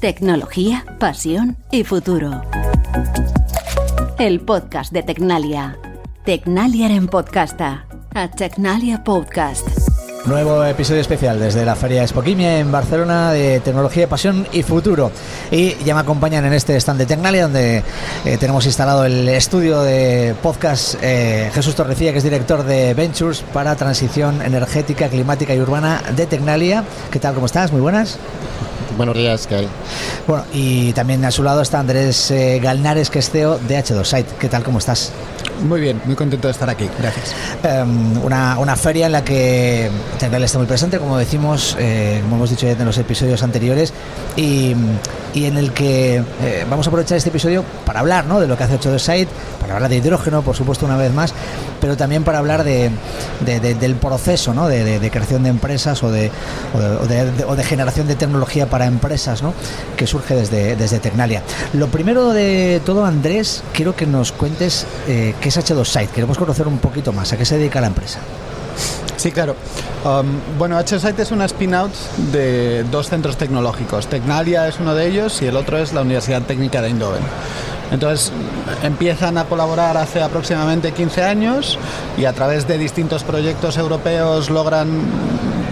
Tecnología, pasión y futuro. El podcast de Tecnalia. Tecnalia en podcasta. A Tecnalia Podcast. Nuevo episodio especial desde la Feria Espoquimia en Barcelona de tecnología, pasión y futuro. Y ya me acompañan en este stand de Tecnalia, donde eh, tenemos instalado el estudio de podcast eh, Jesús Torrecilla, que es director de Ventures para transición energética, climática y urbana de Tecnalia. ¿Qué tal? ¿Cómo estás? Muy buenas. Buenos días, ¿qué hay? Bueno, y también a su lado está Andrés eh, Galnares, que es CEO de H2 Site. ¿Qué tal? ¿Cómo estás? Muy bien, muy contento de estar aquí. Gracias. Um, una, una, feria en la que Tecnalia está muy presente, como decimos, eh, como hemos dicho ya en los episodios anteriores, y, y en el que eh, vamos a aprovechar este episodio para hablar ¿no? de lo que hace H2 Site, para hablar de hidrógeno, por supuesto, una vez más, pero también para hablar de, de, de del proceso ¿no? de, creación de empresas o de, o de, o de generación de tecnología para empresas ¿no? que surge desde, desde Tecnalia. Lo primero de todo, Andrés, quiero que nos cuentes eh, qué es H2 Site. Queremos conocer un poquito más a qué se dedica la empresa. Sí, claro. Um, bueno, H2 Site es una spin-out de dos centros tecnológicos. Tecnalia es uno de ellos y el otro es la Universidad Técnica de Eindhoven. Entonces empiezan a colaborar hace aproximadamente 15 años y a través de distintos proyectos europeos logran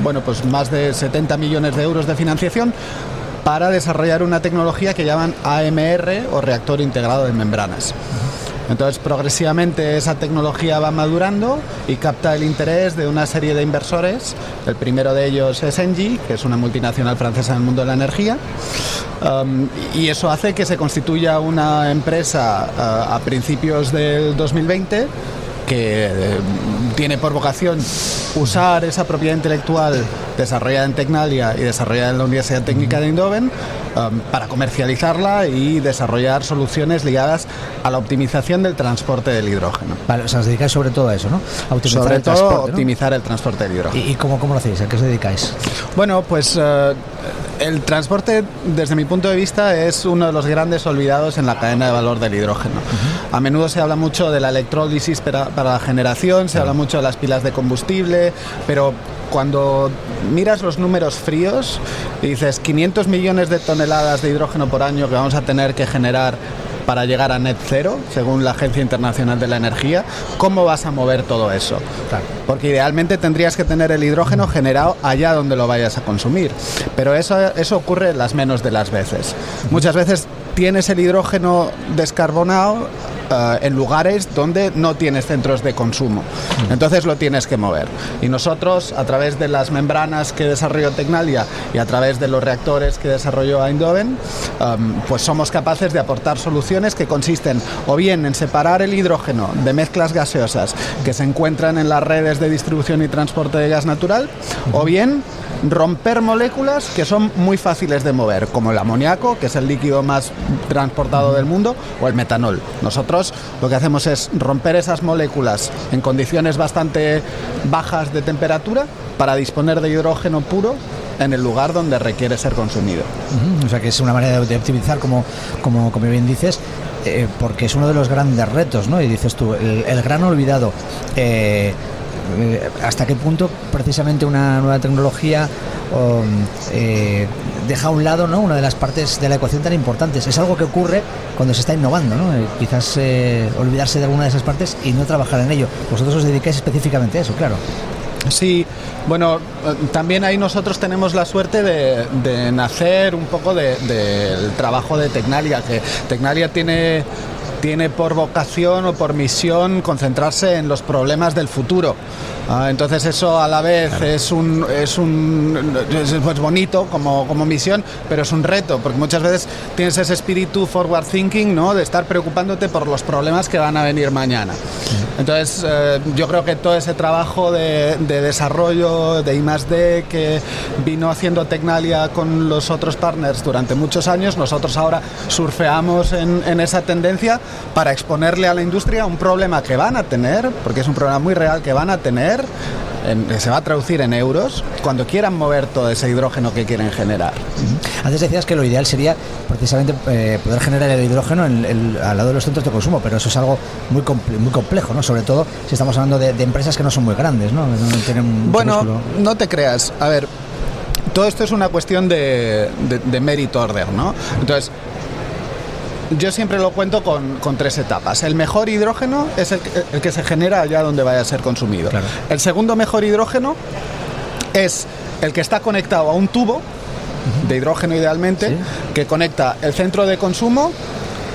bueno, pues más de 70 millones de euros de financiación para desarrollar una tecnología que llaman AMR o reactor integrado de membranas. Entonces, progresivamente esa tecnología va madurando y capta el interés de una serie de inversores. El primero de ellos es Engie, que es una multinacional francesa en el mundo de la energía. Um, y eso hace que se constituya una empresa uh, a principios del 2020 que eh, tiene por vocación usar esa propiedad intelectual desarrollada en Tecnalia y desarrollada en la Universidad Técnica de Eindhoven um, para comercializarla y desarrollar soluciones ligadas a la optimización del transporte del hidrógeno. Vale, o sea, os dedicáis sobre todo a eso, ¿no? A optimizar sobre el todo transporte, optimizar el transporte del hidrógeno. ¿Y, y cómo, cómo, lo hacéis? ¿A qué os dedicáis? Bueno, pues uh, el transporte, desde mi punto de vista, es uno de los grandes olvidados en la cadena de valor del hidrógeno. A menudo se habla mucho de la electrólisis para, para la generación, se habla mucho de las pilas de combustible, pero cuando miras los números fríos y dices 500 millones de toneladas de hidrógeno por año que vamos a tener que generar para llegar a net cero, según la Agencia Internacional de la Energía, ¿cómo vas a mover todo eso? Claro. Porque idealmente tendrías que tener el hidrógeno generado allá donde lo vayas a consumir. Pero eso, eso ocurre las menos de las veces. Muchas veces tienes el hidrógeno descarbonado Uh, en lugares donde no tienes centros de consumo. Entonces lo tienes que mover. Y nosotros, a través de las membranas que desarrolló Tecnalia y a través de los reactores que desarrolló Eindhoven, um, pues somos capaces de aportar soluciones que consisten o bien en separar el hidrógeno de mezclas gaseosas que se encuentran en las redes de distribución y transporte de gas natural, o bien romper moléculas que son muy fáciles de mover, como el amoníaco, que es el líquido más transportado del mundo, o el metanol. Nosotros lo que hacemos es romper esas moléculas en condiciones bastante bajas de temperatura para disponer de hidrógeno puro en el lugar donde requiere ser consumido. O sea que es una manera de optimizar, como, como, como bien dices, eh, porque es uno de los grandes retos, ¿no? Y dices tú, el, el gran olvidado. Eh, hasta qué punto precisamente una nueva tecnología eh, deja a un lado ¿no? una de las partes de la ecuación tan importantes. Es algo que ocurre cuando se está innovando, ¿no? Eh, quizás eh, olvidarse de alguna de esas partes y no trabajar en ello. Vosotros os dedicáis específicamente a eso, claro. Sí, bueno, también ahí nosotros tenemos la suerte de, nacer un poco del de, de trabajo de Tecnalia, que Tecnalia tiene tiene por vocación o por misión concentrarse en los problemas del futuro. Uh, entonces eso a la vez claro. es un es un es pues bonito como, como misión, pero es un reto, porque muchas veces tienes ese espíritu forward thinking, ¿no? De estar preocupándote por los problemas que van a venir mañana. Entonces eh, yo creo que todo ese trabajo de, de desarrollo de I+D que vino haciendo Tecnalia con los otros partners durante muchos años, nosotros ahora surfeamos en, en esa tendencia para exponerle a la industria un problema que van a tener, porque es un problema muy real que van a tener, en, que se va a traducir en euros, cuando quieran mover todo ese hidrógeno que quieren generar. Antes decías que lo ideal sería precisamente eh, poder generar el hidrógeno en, en, al lado de los centros de consumo, pero eso es algo muy, comple muy complejo, ¿no? Sobre todo si estamos hablando de, de, empresas que no son muy grandes, ¿no? no bueno, músculo. no te creas. A ver, todo esto es una cuestión de, de, de merit order, ¿no? Entonces, yo siempre lo cuento con, con, tres etapas. El mejor hidrógeno es el, el, que se genera allá donde vaya a ser consumido. Claro. El segundo mejor hidrógeno es el que está conectado a un tubo de hidrógeno idealmente, Sí. que conecta el centro de consumo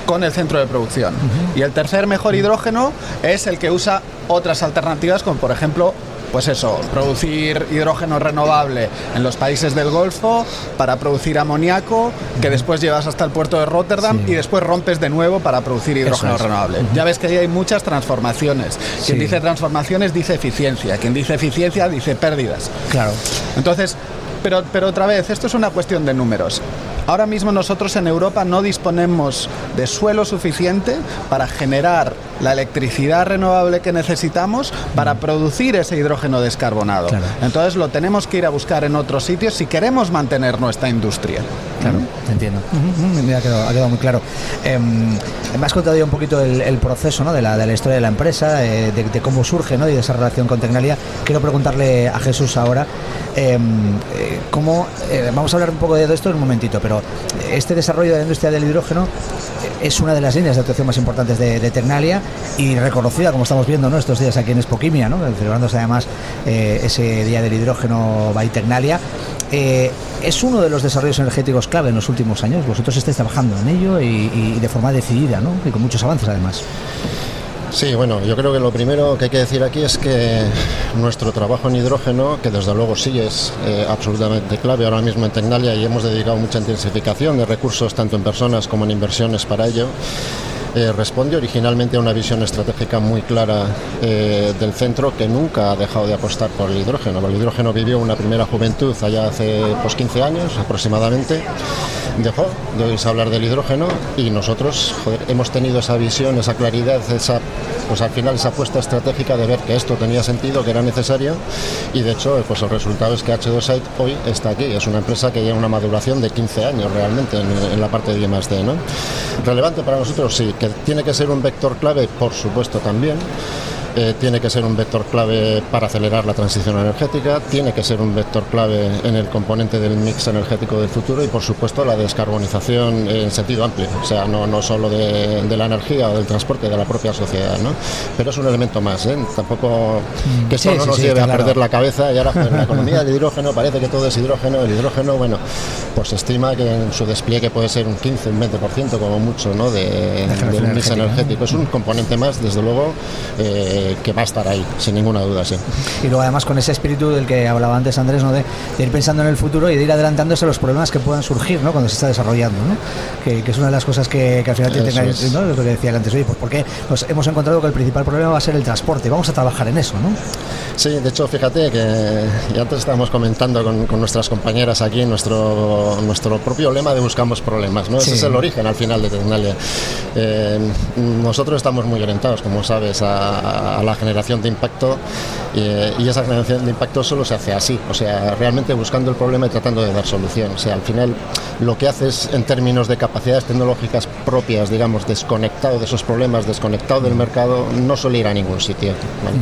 con el centro de producción. Y el tercer mejor hidrógeno es el que usa otras alternativas, como por ejemplo, pues eso, producir hidrógeno renovable en los países del Golfo para producir amoníaco, que después llevas hasta el puerto de Rotterdam Sí. y después rompes de nuevo para producir hidrógeno es. renovable. Ya ves que ahí hay muchas transformaciones. Quien dice transformaciones dice eficiencia, quien dice eficiencia dice pérdidas. Claro. Entonces, pero, pero otra vez, esto es una cuestión de números. Ahora mismo nosotros en Europa no disponemos de suelo suficiente para generar la electricidad renovable que necesitamos para producir ese hidrógeno descarbonado. Claro. Entonces lo tenemos que ir a buscar en otros sitios si queremos mantener nuestra industria. Claro, entiendo. Ha quedado, ha quedado muy claro. Em, me has contado ya un poquito el, el proceso ¿no? de, la, de la historia de la empresa, eh, de, de cómo surge ¿no? y de esa relación con Tecnalia. Quiero preguntarle a Jesús ahora em, eh, cómo. eh, vamos a hablar un poco de esto en un momentito, pero este desarrollo de la industria del hidrógeno eh, es una de las líneas de actuación más importantes de, de Tecnalia y reconocida, como estamos viendo ¿no? estos días aquí en Expoquimia, ¿no? celebrándose además eh, ese Día del Hidrógeno by Tecnalia. Eh, es uno de los desarrollos energéticos clave en los últimos años. Vosotros estáis trabajando en ello y, de forma decidida, ¿no? Y con muchos avances además. Sí, bueno, yo creo que lo primero que hay que decir aquí es que nuestro trabajo en hidrógeno, que desde luego sí es eh, absolutamente clave ahora mismo en Tecnalia y hemos dedicado mucha intensificación de recursos tanto en personas como en inversiones para ello, eh, responde originalmente a una visión estratégica muy clara eh, del centro que nunca ha dejado de apostar por el hidrógeno. El hidrógeno vivió una primera juventud allá hace pues, 15 años aproximadamente, dejó de oírse hablar del hidrógeno y nosotros hemos tenido esa visión, esa claridad, esa, pues al final esa apuesta estratégica de ver que esto tenía sentido, que era necesario y de hecho pues el resultado es que H2Site hoy está aquí. Es una empresa que lleva una maduración de 15 años realmente en, en la parte de I+D. ¿no? Relevante para nosotros sí, que tiene que ser un vector clave, por supuesto también. Eh, tiene que ser un vector clave para acelerar la transición energética, tiene que ser un vector clave en el componente del mix energético del futuro y por supuesto la descarbonización en sentido amplio, o sea, no, no solo de, de la energía o del transporte, de la propia sociedad, ¿no? Pero es un elemento más, ¿eh? Tampoco que esto Sí, no nos sí, lleve a claro. perder la cabeza y ahora joder, la economía del hidrógeno parece que todo es hidrógeno, el hidrógeno, bueno, pues se estima que en su despliegue puede ser un 15, un 20% como mucho, ¿no? De, del mix energético. Es un componente más, desde luego, eh, que va a estar ahí, sin ninguna duda, sí. Y luego además con ese espíritu del que hablaba antes Andrés, ¿no? de, de ir pensando en el futuro y de ir adelantándose a los problemas que puedan surgir ¿no? cuando se está desarrollando, ¿no? que, que es una de las cosas que, que al final tiene Eso que es. ¿no? lo que decía antes, oye, pues porque nos hemos encontrado que el principal problema va a ser el transporte, vamos a trabajar en eso, ¿no? Sí, de hecho, fíjate que ya antes estábamos comentando con, con nuestras compañeras aquí nuestro, nuestro propio lema de buscamos problemas, ¿no? Sí. Ese es el origen al final de Tecnalia. Eh, nosotros estamos muy orientados, como sabes, a, a la generación de impacto eh, y esa generación de impacto solo se hace así, o sea, realmente buscando el problema y tratando de dar solución. O sea, al final lo que haces en términos de capacidades tecnológicas propias, digamos, desconectado de esos problemas, desconectado del mercado, no suele ir a ningún sitio. ¿vale?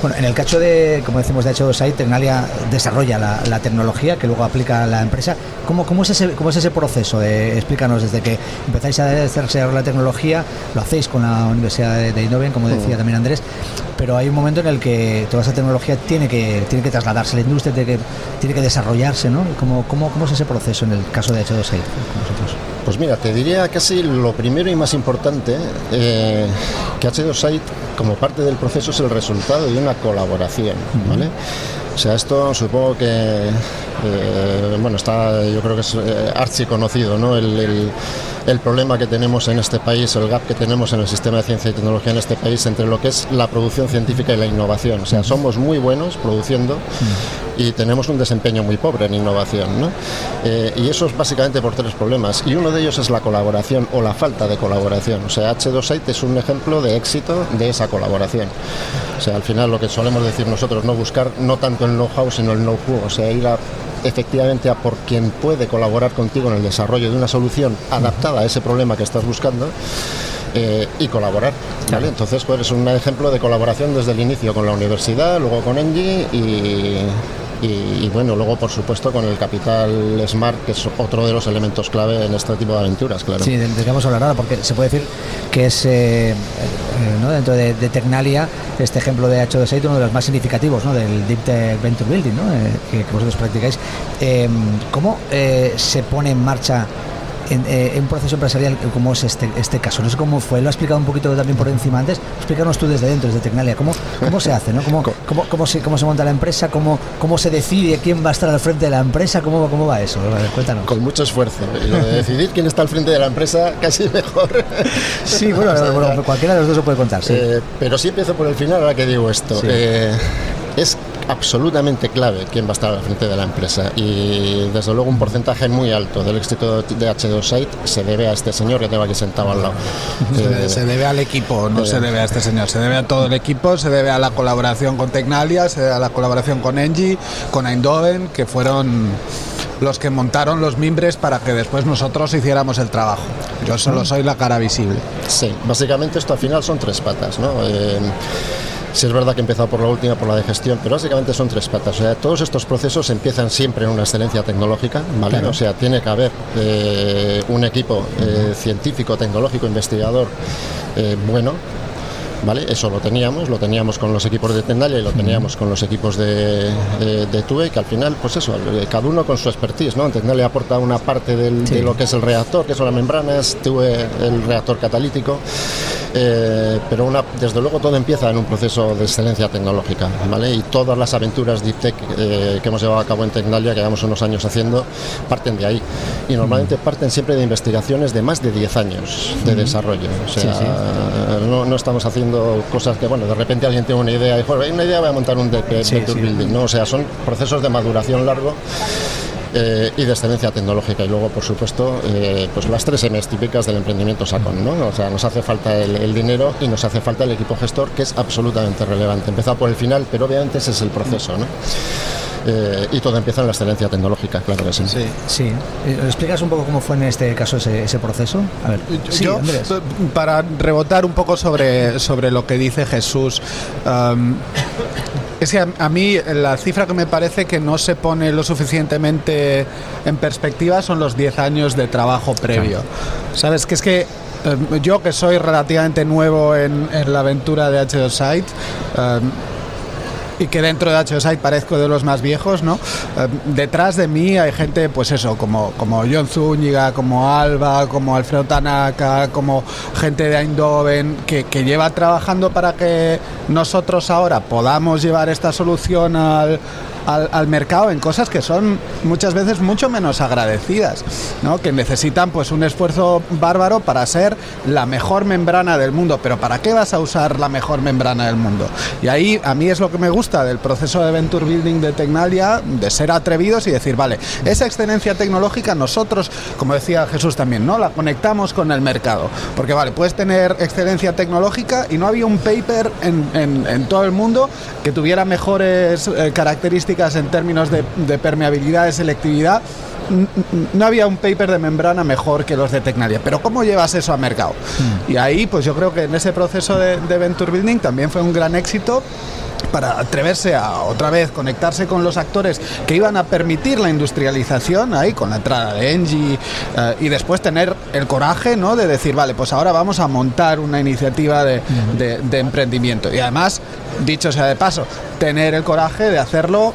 Bueno, en el caso de, como decimos, de hecho, Site, Tecnalia desarrolla la, la tecnología que luego aplica a la empresa. ¿Cómo, cómo, es, ese, cómo es ese proceso? De, explícanos, desde que empezáis a desarrollar la tecnología, lo hacéis con la Universidad de, de Innoven, como decía también Andrés, pero hay un momento en el que toda esa tecnología tiene que, tiene que trasladarse a la industria, tiene que, tiene que desarrollarse, ¿no? ¿Cómo, cómo, ¿Cómo es ese proceso en el caso de H2Site con? Pues mira, te diría casi lo primero y más importante, eh, que H2Site como parte del proceso es el resultado de una colaboración, ¿vale? O sea, esto supongo que, eh, bueno, está, yo creo que es eh, archi conocido, ¿no? El, el- el problema que tenemos en este país, el gap que tenemos en el sistema de ciencia y tecnología en este país entre lo que es la producción científica y la innovación. O sea, somos muy buenos produciendo y tenemos un desempeño muy pobre en innovación, ¿no? Eh, y eso es básicamente por tres problemas. Y uno de ellos es la colaboración o la falta de colaboración. O sea, H2Site es un ejemplo de éxito de esa colaboración. O sea, al final lo que solemos decir nosotros, no buscar no tanto el know-how, sino el know-who. O sea, ir a efectivamente a por quien puede colaborar contigo en el desarrollo de una solución adaptada a ese problema que estás buscando eh, y colaborar. ¿vale? Entonces, pues es un ejemplo de colaboración desde el inicio con la universidad, luego con Engie y, y, bueno, luego por supuesto con el capital Smart, que es otro de los elementos clave en este tipo de aventuras, claro. Sí, del que vamos a hablar ahora, porque se puede decir que es eh, eh, dentro de, Tecnalia este ejemplo de H2 uno de los más significativos ¿no? del Deep Tech Venture Building ¿no? que, vosotros practicáis. ¿Cómo se pone en marcha eh, en, un proceso empresarial como es este, este caso. No sé cómo fue, lo ha explicado un poquito también por encima antes. Explícanos tú desde dentro, desde Tecnalia, cómo, cómo se hace, ¿no? ¿Cómo, cómo, cómo, se, cómo se monta la empresa? ¿Cómo, ¿Cómo se decide quién va a estar al frente de la empresa? ¿Cómo, cómo va eso? cuéntanos. Con mucho esfuerzo. Y lo de decidir quién está al frente de la empresa, casi mejor. Sí, bueno, cualquiera de los dos se puede contar. Sí. Eh, pero sí empiezo por el final, ahora que digo esto. Eh, es absolutamente clave quién va a estar al frente de la empresa y desde luego un porcentaje muy alto del éxito de H2 Site se debe a este señor que tengo aquí sentado al lado. Se, eh, debe al equipo, no se debe a este señor, se debe a todo el equipo, se debe a la colaboración con Tecnalia, se debe a la colaboración con Engie, con Eindhoven, que fueron los que montaron los mimbres para que después nosotros hiciéramos el trabajo. Yo solo soy la cara visible. Sí, básicamente esto al final son tres patas, ¿no? Eh, si es verdad que he empezado por la última, por la de gestión, pero básicamente son tres patas. O sea, todos estos procesos empiezan siempre en una excelencia tecnológica, ¿vale? O sea, tiene que haber eh, un equipo eh, científico, tecnológico, investigador eh, bueno, ¿vale? Eso lo teníamos, lo teníamos con los equipos de Tendalia y lo teníamos con los equipos de, de, TUE, que al final, pues eso, cada uno con su expertise, ¿no? Tendalia aporta una parte de lo que es el reactor, que son las membranas, TUE el reactor catalítico. Eh, pero una, desde luego todo empieza en un proceso de excelencia tecnológica, ¿vale? Y todas las aventuras Deep Tech eh, que hemos llevado a cabo en Tecnalia, que llevamos unos años haciendo, parten de ahí. Y normalmente parten siempre de investigaciones de más de 10 años de desarrollo. O sea, No, no, estamos haciendo cosas que, bueno, de repente alguien tiene una idea y dice, hay una idea, voy a montar un Deep Building, ¿no? O sea, son procesos de maduración largo eh, y de excelencia tecnológica. Y luego, por supuesto, eh, pues las tres M's típicas del emprendimiento SACON. ¿no? O sea, nos hace falta el, dinero y nos hace falta el equipo gestor, que es absolutamente relevante. Empezar por el final, pero obviamente ese es el proceso. ¿no? Eh, y todo empieza en la excelencia tecnológica, claro que sí. Sí, sí. ¿Explicas un poco cómo fue en este caso ese, ese proceso? A ver, yo, para rebotar un poco sobre, sobre lo que dice Jesús, es que a, mí la cifra que me parece que no se pone lo suficientemente en perspectiva son los 10 años de trabajo previo. ¿Sabes? Que es que eh, yo que soy relativamente nuevo en, la aventura de H2 Site, eh, y que dentro de HOSite parezco de los más viejos, ¿no? Eh, detrás de mí hay gente, pues eso, como, como John Zúñiga, como Alba, como Alfredo Tanaka, como gente de Eindhoven, que lleva trabajando para que nosotros ahora podamos llevar esta solución al, al, mercado en cosas que son muchas veces mucho menos agradecidas, ¿no? que necesitan pues un esfuerzo bárbaro para ser la mejor membrana del mundo. Pero ¿para qué vas a usar la mejor membrana del mundo? Y ahí a mí es lo que me gusta del proceso de Venture Building de Tecnalia, de ser atrevidos y decir, vale, esa excelencia tecnológica nosotros, como decía Jesús también, ¿no? La conectamos con el mercado. Porque vale, puedes tener excelencia tecnológica y no había un paper en, en, todo el mundo que tuviera mejores eh, características en términos de, permeabilidad, de selectividad, no había un paper de membrana mejor que los de Tecnalia. Pero ¿cómo llevas eso a mercado? Hmm. Y ahí, pues yo creo que en ese proceso de, Venture Building también fue un gran éxito para atreverse a otra vez conectarse con los actores que iban a permitir la industrialización ahí con la entrada de Engie eh, y después tener el coraje ¿no? de decir vale pues ahora vamos a montar una iniciativa de, de emprendimiento y además dicho sea de paso tener el coraje de hacerlo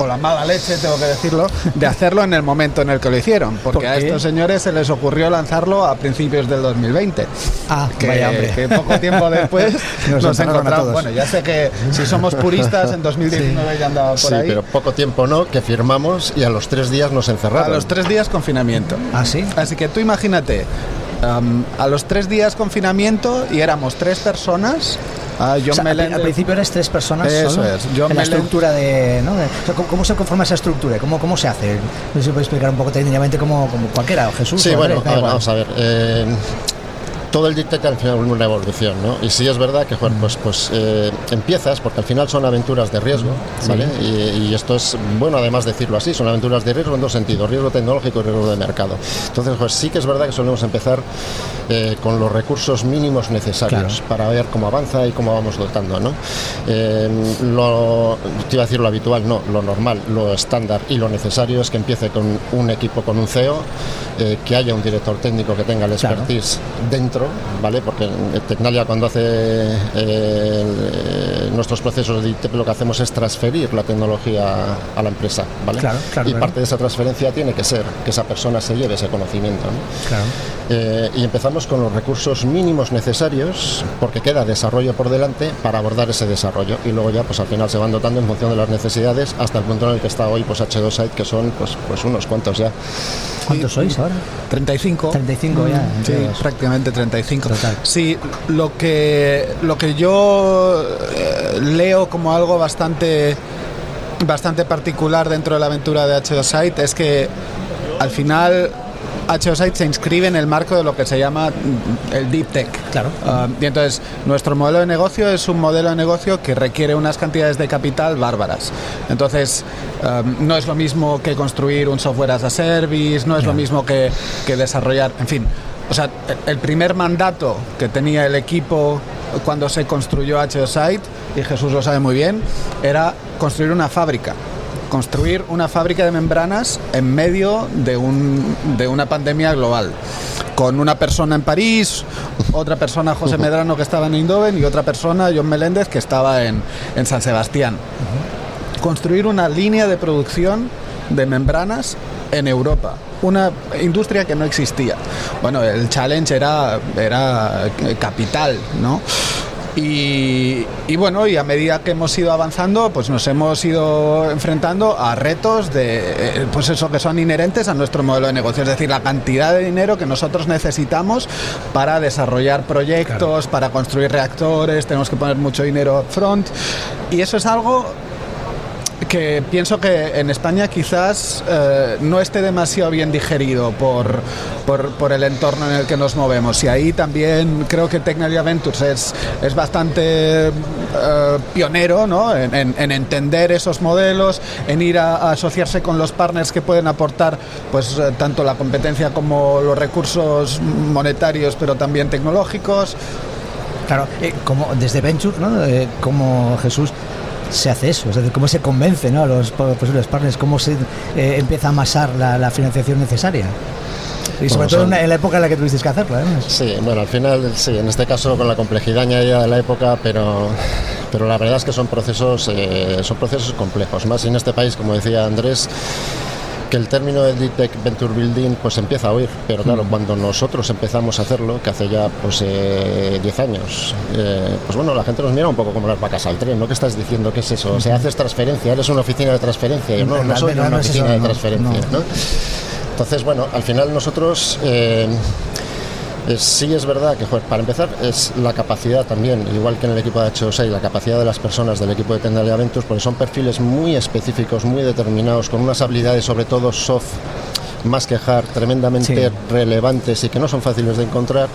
o la mala leche, tengo que decirlo, de hacerlo en el momento en el que lo hicieron. Porque a estos señores se les ocurrió lanzarlo a principios del 2020. Ah, que, vaya hombre. que poco tiempo después nos, encontramos. Bueno, ya sé que si somos puristas, en 2019 ya andaba por sí, pero poco tiempo no, que firmamos y a los tres días nos encerraron. A los tres días confinamiento. ¿Ah, sí? Así que tú imagínate, a los tres días confinamiento y éramos tres personas Ah, al, principio eres tres personas Eso es. en la estructura de, ¿no? ¿cómo, se conforma esa estructura? ¿Cómo, cómo se hace? No sé si puede explicar un poco técnicamente como, como cualquiera, Jesús. Sí, bueno, vamos a ver. Eh, todo el dictate al final es una evolución, ¿no? Y sí es verdad que, pues, pues eh, empiezas, porque al final son aventuras de riesgo, ¿vale? Y, y, esto es, bueno, además decirlo así, son aventuras de riesgo en dos sentidos, riesgo tecnológico y riesgo de mercado. Entonces, pues sí que es verdad que solemos empezar eh, con los recursos mínimos necesarios claro. para ver cómo avanza y cómo vamos dotando, ¿no? Eh, lo, te iba a decir lo habitual, no, lo normal, lo estándar y lo necesario es que empiece con un equipo, con un CEO, eh, que haya un director técnico que tenga el expertise claro. dentro, ¿vale? Porque en Tecnalia cuando hace eh, nuestros procesos de ITP lo que hacemos es transferir la tecnología a la empresa, ¿vale? Claro, y parte de esa transferencia tiene que ser que esa persona se lleve ese conocimiento, ¿no? Eh, y empezamos con los recursos mínimos necesarios, porque queda desarrollo por delante para abordar ese desarrollo y luego ya pues al final se van dotando en función de las necesidades hasta el punto en el que está hoy pues H2Site que son pues pues unos cuantos ya. ¿Cuántos sois ahora? 35. 35 ya. Sí, prácticamente 35. Total. Sí, lo que lo que yo eh, leo como algo bastante bastante particular dentro de la aventura de H2Site es que al final HOSite se inscribe en el marco de lo que se llama el Deep Tech. Claro. Uh, y entonces, nuestro modelo de negocio es un modelo de negocio que requiere unas cantidades de capital bárbaras. Entonces, um, no es lo mismo que construir un software as a service, no es lo mismo que, que desarrollar, en fin. O sea, el primer mandato que tenía el equipo cuando se construyó HOSite, y Jesús lo sabe muy bien, era construir una fábrica construir una fábrica de membranas en medio de, un, de una pandemia global. Con una persona en París, otra persona, José Medrano, que estaba en Eindhoven, y otra persona, John Meléndez, que estaba en, en San Sebastián. Construir una línea de producción de membranas en Europa. Una industria que no existía. Bueno, el challenge era, era capital, ¿no? Y, y, bueno, y a medida que hemos ido avanzando, pues nos hemos ido enfrentando a retos de, pues eso, que son inherentes a nuestro modelo de negocio, es decir, la cantidad de dinero que nosotros necesitamos para desarrollar proyectos, claro. para construir reactores, tenemos que poner mucho dinero front, y eso es algo que pienso que en España quizás eh, no esté demasiado bien digerido por, por, por, el entorno en el que nos movemos. Y ahí también creo que Technology Ventures es, es bastante eh, pionero ¿no? en, en, en, entender esos modelos, en ir a, a, asociarse con los partners que pueden aportar pues, eh, tanto la competencia como los recursos monetarios, pero también tecnológicos. Claro, eh, como desde Venture, ¿no? Eh, como Jesús, se hace eso? Es decir, ¿cómo se convence ¿no? a los posibles partners? ¿Cómo se eh, empieza a amasar la, la, financiación necesaria? Y sobre bueno, todo en la época en la que tuvisteis que hacerlo. ¿eh? Sí, bueno, al final, sí, en este caso con la complejidad añadida de la época, pero, pero la verdad es que son procesos, eh, son procesos complejos. Más en este país, como decía Andrés, que el término de Deep Tech Venture Building pues empieza a oír, pero claro, mm. cuando nosotros empezamos a hacerlo, que hace ya pues 10 eh, años, eh, pues bueno, la gente nos mira un poco como las vacas al tren, ¿no? ¿Qué estás diciendo? ¿Qué es eso? O sea, haces transferencia, eres una oficina de transferencia, yo no, no soy una oficina de transferencia, ¿no? Entonces, bueno, al final nosotros... Eh, es, sí es verdad que, joder, para empezar, es la capacidad también, igual que en el equipo de H2A, la capacidad de las personas del equipo de Tendalia Ventus, porque son perfiles muy específicos, muy determinados, con unas habilidades, sobre todo soft, más que hard, tremendamente sí. relevantes y que no son fáciles de encontrar.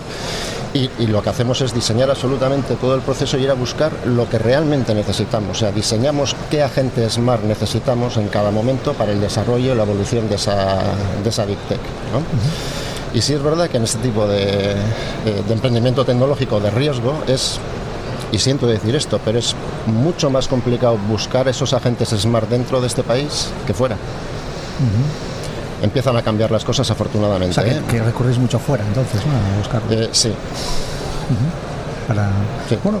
Y, y, lo que hacemos es diseñar absolutamente todo el proceso y ir a buscar lo que realmente necesitamos. O sea, diseñamos qué agente Smart necesitamos en cada momento para el desarrollo y la evolución de esa, de esa Big Tech. ¿no? Uh -huh. Y sí es verdad que en este tipo de, de, emprendimiento tecnológico de riesgo es, y siento decir esto, pero es mucho más complicado buscar esos agentes smart dentro de este país que fuera. Uh -huh. Empiezan a cambiar las cosas afortunadamente. O sea, que, ¿eh? que recurrís mucho fuera entonces, ¿no? A buscarlo. Eh, sí. Uh -huh. Para... Sí. Bueno,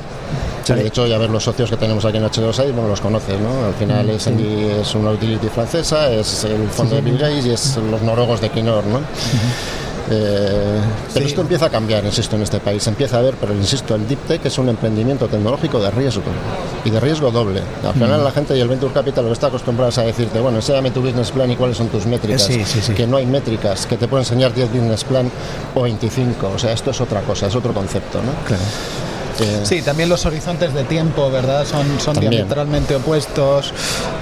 Sí, de hecho, ya ver los socios que tenemos aquí en H2A, bueno, los conoces, ¿no? Al final es, sí. es una utility francesa, es el fondo sí. de Bill Gates y es los noruegos de Kinor, ¿no? Uh -huh. Eh, pero esto empieza a cambiar, insisto, en este país. Empieza a ver, pero insisto, el Deep Tech es un emprendimiento tecnológico de riesgo y de riesgo doble. Al final, mm. la gente y el Venture Capital lo está acostumbrados a decirte, bueno, enséñame tu business plan y cuáles son tus métricas. Sí, sí, que no hay métricas, que te puedo enseñar 10 business plan o 25. O sea, esto es otra cosa, es otro concepto, ¿no? Claro. Eh, sí, también los horizontes de tiempo, ¿verdad? Son, son diametralmente opuestos.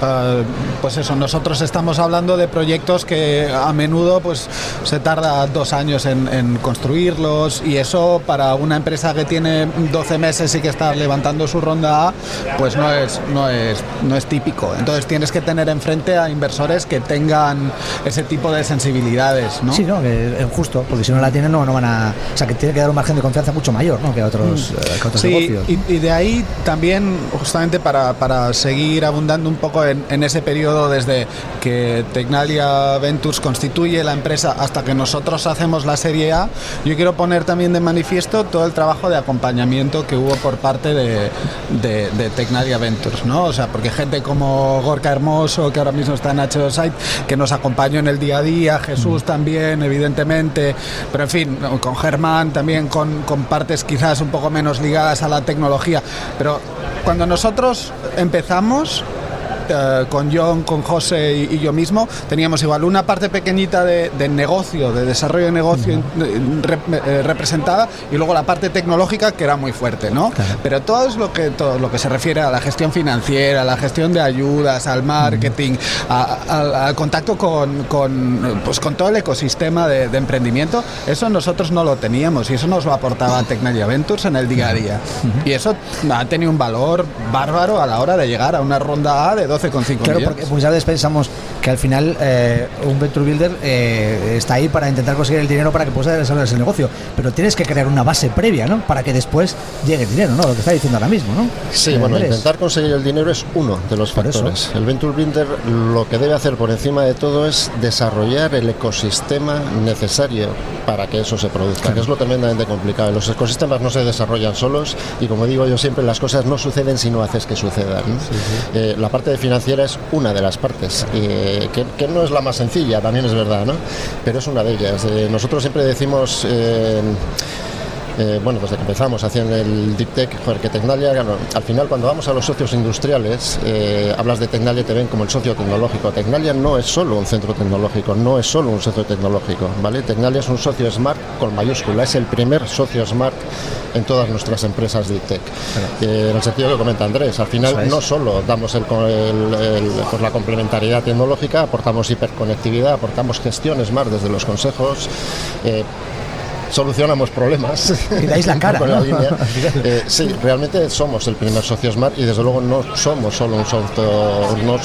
Uh, pues eso, nosotros estamos hablando de proyectos que a menudo pues se tarda dos años en, en construirlos y eso para una empresa que tiene 12 meses y que está levantando su ronda A, pues no es, no es, no es típico. Entonces tienes que tener enfrente a inversores que tengan ese tipo de sensibilidades, ¿no? Sí, no, es justo, porque si no la tienen no, no van a... O sea, que tiene que dar un margen de confianza mucho mayor, ¿no? Que a otros, mm. Otros sí, negocios. Y, y, de ahí también, justamente para, para seguir abundando un poco en, en, ese periodo desde que Tecnalia Ventures constituye la empresa hasta que nosotros hacemos la serie A, yo quiero poner también de manifiesto todo el trabajo de acompañamiento que hubo por parte de, de, de Tecnalia Ventures, ¿no? O sea, porque gente como Gorka Hermoso, que ahora mismo está en H2 Site, que nos acompañó en el día a día, Jesús mm. también, evidentemente, pero en fin, con Germán también, con, con partes quizás un poco menos ligadas a la tecnología, pero cuando nosotros empezamos, eh, con John, con José y, y, yo mismo, teníamos igual una parte pequeñita de, de negocio, de desarrollo de negocio uh -huh. rep, eh, representada y luego la parte tecnológica que era muy fuerte, ¿no? Claro. Pero todo es lo que todo lo que se refiere a la gestión financiera, a la gestión de ayudas, al marketing, uh -huh. a, a, al contacto con, con, pues, con todo el ecosistema de, de, emprendimiento, eso nosotros no lo teníamos y eso nos lo aportaba Tecnalia Ventures en el día a día. -huh. Y eso ha tenido un valor bárbaro a la hora de llegar a una ronda A de 12,5 Claro, millones. porque muchas veces pensamos que al final eh, un venture builder eh, está ahí para intentar conseguir el dinero para que pueda desarrollar ese negocio, pero tienes que crear una base previa, ¿no? Para que después llegue el dinero, ¿no? Lo que está diciendo ahora mismo, ¿no? Sí, eh, bueno, intentar conseguir el dinero es uno de los factores. El venture builder lo que debe hacer por encima de todo es desarrollar el ecosistema necesario para que eso se produzca, claro. que es lo tremendamente complicado. Los ecosistemas no se desarrollan solos y como digo yo siempre, las cosas no suceden si no haces que sucedan. ¿no? Sí, sí. Eh, la parte de financiera es una de las partes, eh, que, no es la más sencilla, también es verdad, ¿no? pero es una de ellas. Eh, nosotros siempre decimos... Eh, bueno, desde que empezamos haciendo el Deep Tech, joder, que Tecnalia, claro, al final cuando vamos a los socios industriales, eh, hablas de Tecnalia y te ven como el socio tecnológico. Tecnalia no es solo un centro tecnológico, no es solo un socio tecnológico, ¿vale? Tecnalia es un socio Smart con mayúscula, es el primer socio Smart en todas nuestras empresas Deep Tech. Eh, en el sentido que comenta Andrés, al final no solo damos el, el, el, pues la complementariedad tecnológica, aportamos hiperconectividad, aportamos gestión Smart desde los consejos, solucionamos problemas. Y dais la cara. la línea. Eh, sí, realmente somos el primer socio Smart y desde luego no somos solo un, socio, no,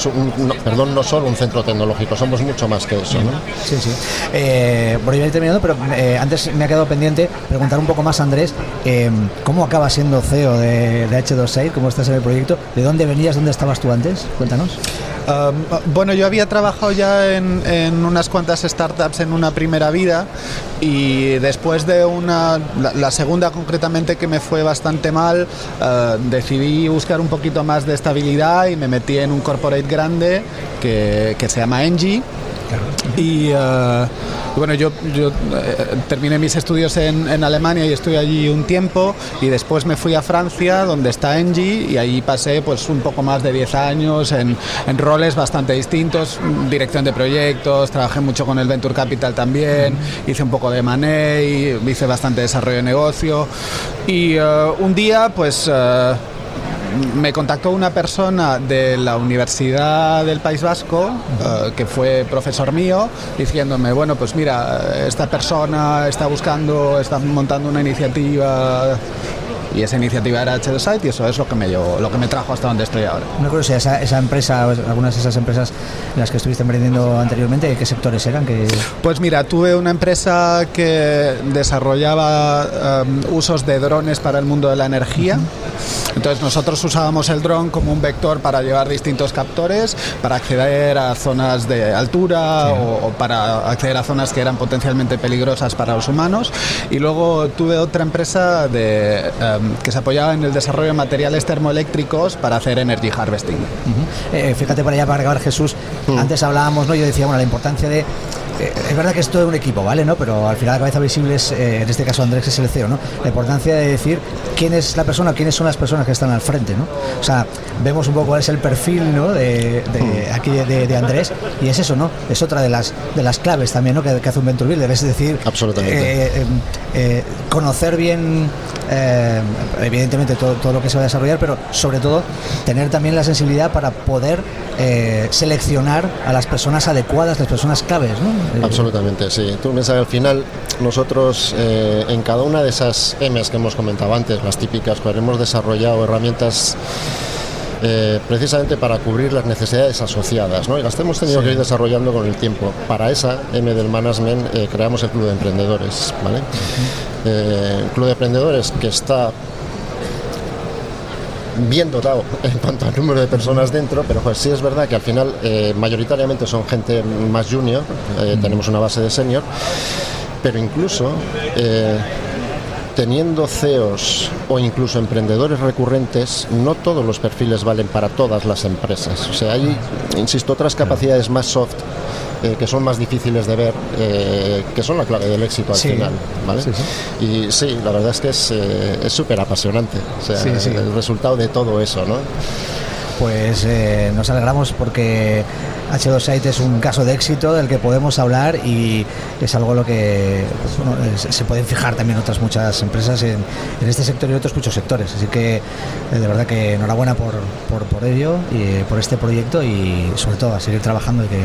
no, perdón, no solo un centro tecnológico, somos mucho más que eso. ¿no? Sí, sí. Eh, por ir terminando, pero eh, antes me ha quedado pendiente preguntar un poco más a Andrés, eh, ¿cómo acaba siendo CEO de, de H2Site? ¿Cómo estás en el proyecto? ¿De dónde venías? ¿Dónde estabas tú antes? Cuéntanos. Um, bueno, yo había trabajado ya en, en, unas cuantas startups en una primera vida y después de una, la, segunda concretamente que me fue bastante mal, uh, decidí buscar un poquito más de estabilidad y me metí en un corporate grande que, que se llama Engie y uh, bueno, yo, eh, terminé mis estudios en, Alemania y estuve allí un tiempo y después me fui a Francia donde está Engie y ahí pasé pues un poco más de 10 años en, roles bastante distintos, dirección de proyectos, trabajé mucho con el Venture Capital también, hice un poco de money, hice bastante desarrollo de negocio y uh, un día pues... me contactó una persona de la Universidad del País Vasco, uh, que fue profesor mío, diciéndome, bueno, pues mira, esta persona está buscando, está montando una iniciativa y esa iniciativa era H2 Site y eso es lo que me llevó, lo que me trajo hasta donde estoy ahora. Una curiosidad, esa, esa empresa, algunas de esas empresas en las que estuviste emprendiendo anteriormente, ¿qué sectores eran? ¿Qué... Pues mira, tuve una empresa que desarrollaba um, usos de drones para el mundo de la energía. Uh -huh. Entonces nosotros usábamos el dron como un vector para llevar distintos captores, para acceder a zonas de altura sí. o, o, para acceder a zonas que eran potencialmente peligrosas para los humanos. Y luego tuve otra empresa de um, que se apoyaba en el desarrollo de materiales termoeléctricos para hacer energy harvesting. Uh -huh. eh, fíjate para allá, para acabar Jesús, uh -huh. antes hablábamos, ¿no? yo decía, bueno, la importancia de es verdad que es todo un equipo, ¿vale? ¿no? Pero al final la cabeza visible es, eh, en este caso Andrés es el CEO, ¿no? La importancia de decir quién es la persona, quiénes son las personas que están al frente, ¿no? O sea, vemos un poco cuál es el perfil, ¿no? De, de aquí de, de, Andrés y es eso, ¿no? Es otra de las de las claves también, ¿no? Que, que hace un venture builder, es decir, absolutamente eh, eh, conocer bien evidentemente todo, todo, lo que se va a desarrollar, pero sobre todo tener también la sensibilidad para poder eh, seleccionar a las personas adecuadas, las personas claves. ¿no? Absolutamente, sí. Tú piensas que al final nosotros en cada una de esas M's que hemos comentado antes, las típicas, pues hemos desarrollado herramientas eh, precisamente para cubrir las necesidades asociadas. ¿no? Y las hemos tenido que ir desarrollando con el tiempo. Para esa M del Management eh, creamos el Club de Emprendedores. ¿vale? Eh, Club de Emprendedores que está bien dotado en cuanto al número de personas dentro, pero pues sí es verdad que al final mayoritariamente son gente más junior, tenemos una base de senior, pero incluso teniendo CEOs o incluso emprendedores recurrentes, no todos los perfiles valen para todas las empresas. O sea, hay, insisto, otras capacidades más soft eh, que son más difíciles de ver, eh, que son la clave del éxito al final. ¿vale? Y sí, la verdad es que es eh, súper apasionante o sea, el resultado de todo eso. ¿no? Pues nos alegramos porque H2 Site es un caso de éxito del que podemos hablar y es algo lo que pues, se pueden fijar también otras muchas empresas en, este sector y otros muchos sectores. Así que de verdad que enhorabuena por, por, ello y por este proyecto y sobre todo a seguir trabajando y que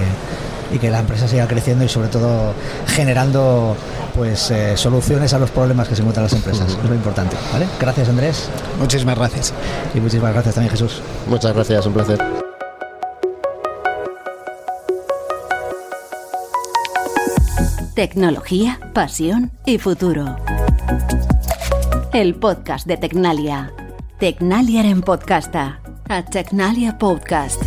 y que la empresa siga creciendo y sobre todo generando pues eh, soluciones a los problemas que se encuentran las empresas. Es lo importante. ¿vale? Gracias Andrés. Muchísimas gracias. Y muchísimas gracias también Jesús. Muchas gracias, un placer. Tecnología, pasión y futuro. El podcast de Tecnalia. Tecnalia en podcasta. A Tecnalia Podcast.